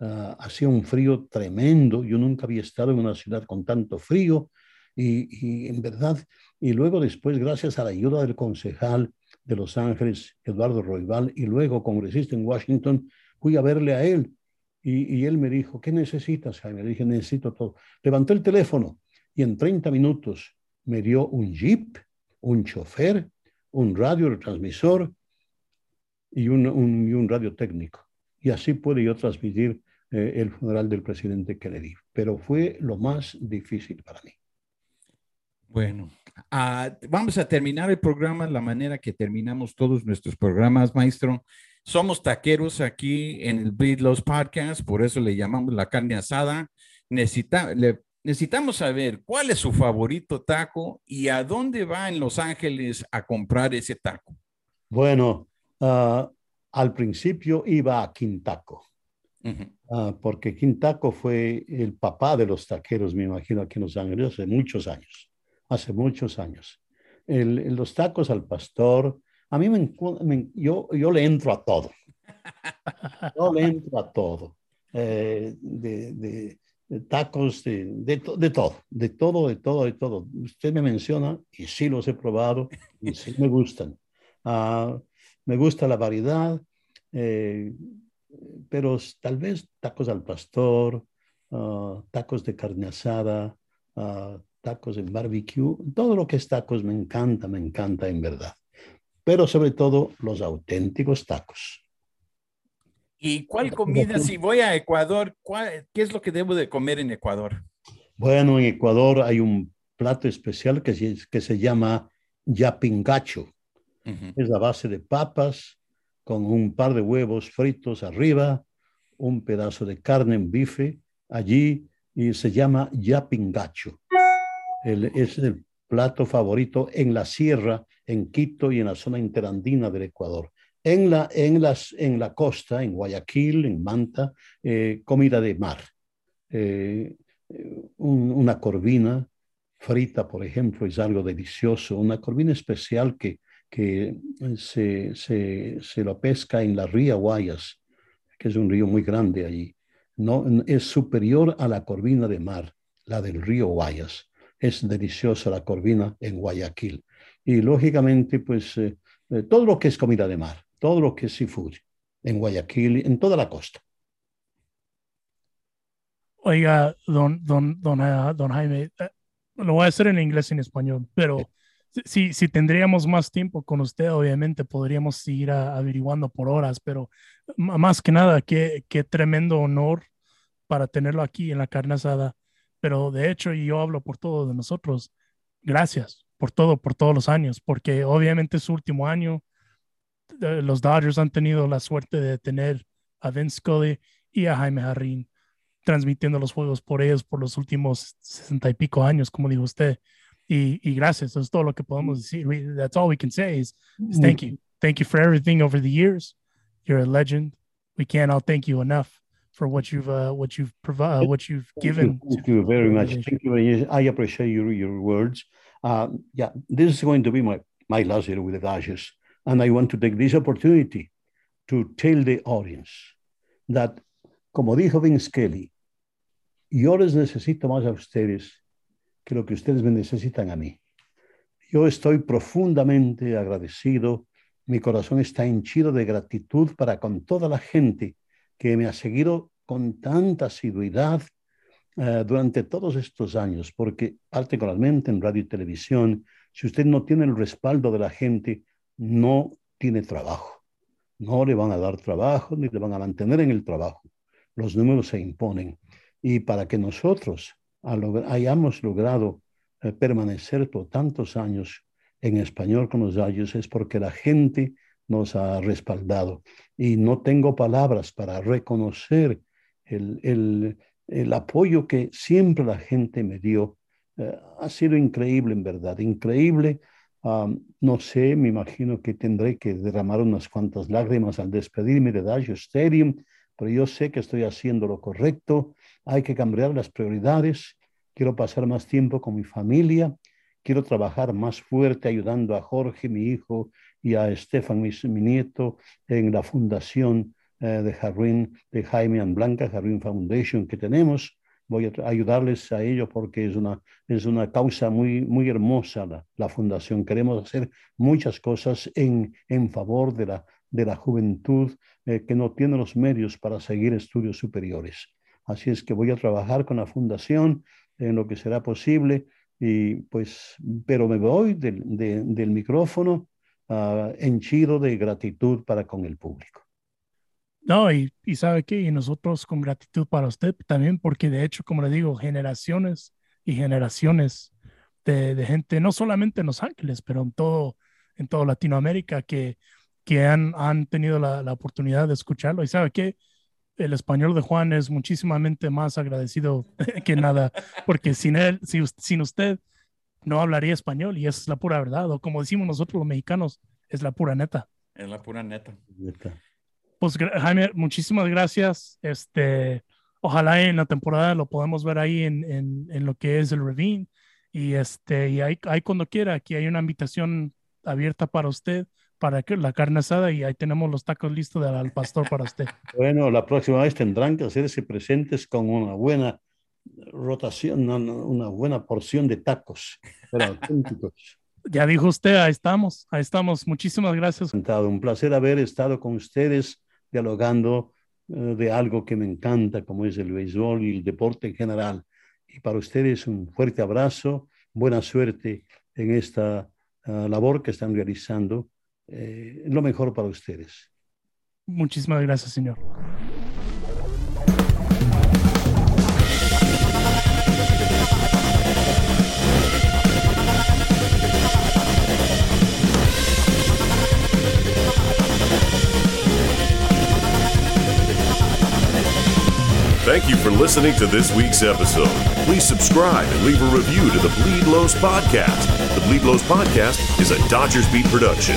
Ah, hacía un frío tremendo. Yo nunca había estado en una ciudad con tanto frío y, y, en verdad, y luego después, gracias a la ayuda del concejal de Los Ángeles, Eduardo Roybal, y luego congresista en Washington, fui a verle a él y, y él me dijo, ¿qué necesitas, Jaime? Le dije, necesito todo. Levantó el teléfono y en 30 minutos me dio un jeep, un chofer, un radio retransmisor y un, un, y un radio técnico. Y así pude yo transmitir eh, el funeral del presidente Kennedy. Pero fue lo más difícil para mí. Bueno, uh, vamos a terminar el programa de la manera que terminamos todos nuestros programas, maestro. Somos taqueros aquí en el Bleed Loss Podcast, por eso le llamamos la carne asada. Necesita, le, necesitamos saber cuál es su favorito taco y a dónde va en Los Ángeles a comprar ese taco. Bueno, uh, al principio iba a Quintaco, uh -huh. Uh, porque Quintaco fue el papá de los taqueros, me imagino, aquí en Los Ángeles hace muchos años hace muchos años. El, los tacos al pastor, a mí me, me, yo, yo le entro a todo. Yo le entro a todo. Eh, de, de, de, tacos, de, de, de, todo, de todo, de todo, de todo. Usted me menciona y sí los he probado y sí me gustan. Uh, me gusta la variedad, eh, pero tal vez tacos al pastor, uh, tacos de carne asada, uh, tacos en barbecue, todo lo que es tacos me encanta, me encanta en verdad. Pero sobre todo los auténticos tacos. ¿Y cuál comida, si voy a Ecuador, cuál, qué es lo que debo de comer en Ecuador? Bueno, en Ecuador hay un plato especial que se, que se llama yapingacho. Uh -huh. Es la base de papas con un par de huevos fritos arriba, un pedazo de carne en bife allí y se llama yapingacho el, es el plato favorito en la sierra, en Quito y en la zona interandina del Ecuador. En la, en las, en la costa, en Guayaquil, en Manta, eh, comida de mar. Eh, un, una corvina frita, por ejemplo, es algo delicioso. Una corvina especial que, que se, se, se lo pesca en la ría Guayas, que es un río muy grande allí. No, es superior a la corvina de mar, la del río Guayas es deliciosa la corvina en Guayaquil. Y lógicamente, pues eh, eh, todo lo que es comida de mar, todo lo que es seafood en Guayaquil, en toda la costa. Oiga, don, don, don, uh, don Jaime, lo voy a hacer en inglés y en español, pero si, si tendríamos más tiempo con usted, obviamente podríamos seguir a, averiguando por horas, pero más que nada, qué, qué tremendo honor para tenerlo aquí en la carne asada pero de hecho, y yo hablo por todos de nosotros, gracias por todo, por todos los años, porque obviamente su último año, eh, los Dodgers han tenido la suerte de tener a Vince Scully y a Jaime Jarrín transmitiendo los juegos por ellos por los últimos sesenta y pico años, como dijo usted. Y, y, gracias, eso es todo lo que podemos decir. That's all we can say is, is thank you. Thank you for everything over the years. You're a legend. We can't all thank you enough for what you've uh, what you've provided, uh, what you've given. Thank you very much. Thank you. very much. I appreciate your your words. Uh, yeah, this is going to be my my last year with the Dodgers, and I want to take this opportunity to tell the audience that, como dijo Vince Kelly, yo les necesito más a ustedes que lo que ustedes me necesitan a mí. Yo estoy profundamente agradecido. Mi corazón está henchido de gratitud para con toda la gente que me ha seguido con tanta asiduidad uh, durante todos estos años, porque particularmente en radio y televisión, si usted no tiene el respaldo de la gente, no tiene trabajo. No le van a dar trabajo ni le van a mantener en el trabajo. Los números se imponen. Y para que nosotros hayamos logrado eh, permanecer por tantos años en español con los años es porque la gente nos ha respaldado. Y no tengo palabras para reconocer el, el, el apoyo que siempre la gente me dio. Uh, ha sido increíble, en verdad, increíble. no sé, me imagino que tendré que derramar unas cuantas lágrimas al despedirme de Dajo Stadium, pero yo sé que estoy haciendo lo correcto. Hay que cambiar las prioridades. Quiero pasar más tiempo con mi familia. Quiero trabajar más fuerte ayudando a Jorge, mi hijo, y a Estefan, mi, nieto, en la fundación eh, de Jarwin, de Jaime and Blanca, Jarwin Foundation que tenemos voy a ayudarles a ello porque es una, es una causa muy, muy hermosa la, la fundación. Queremos hacer muchas cosas en, en favor de la, de la juventud eh, que no tiene los medios para seguir estudios superiores. Así es que voy a trabajar con la fundación en lo que será posible, y pues, pero me voy del, micrófono uh, henchido de gratitud para con el público. No, y, y sabe qué, y nosotros con gratitud para usted también, porque de hecho, como le digo, generaciones y generaciones de, de gente, no solamente en Los Ángeles, pero en todo, en toda Latinoamérica, que, que han, han tenido la, la oportunidad de escucharlo. Y sabe qué, el español de Juan es muchísimamente más agradecido que nada, porque sin él, si, sin usted, no hablaría español y esa es la pura verdad, o como decimos nosotros los mexicanos, es la pura neta. Es la pura neta. neta. Pues Jaime, muchísimas gracias. Este, ojalá en la temporada lo podamos ver ahí en, en, en lo que es el Ravine. Y, este, y ahí, ahí, cuando quiera, aquí hay una invitación abierta para usted, para la carne asada, y ahí tenemos los tacos listos del al pastor para usted. Bueno, la próxima vez tendrán que hacerse presentes con una buena rotación, una, buena porción de tacos, pero Ya dijo usted, ahí estamos, ahí estamos. Muchísimas gracias. Un placer haber estado con ustedes dialogando eh, de algo que me encanta, como es el béisbol y el deporte en general. Y para ustedes un fuerte abrazo, buena suerte en esta ah, labor que están realizando. Eh, lo mejor para ustedes. Muchísimas gracias, señor. Thank you for listening to this week's episode. Please subscribe and leave a review to the Bleed Lows Podcast. The Bleed Lows Podcast is a Dodgers Beat production.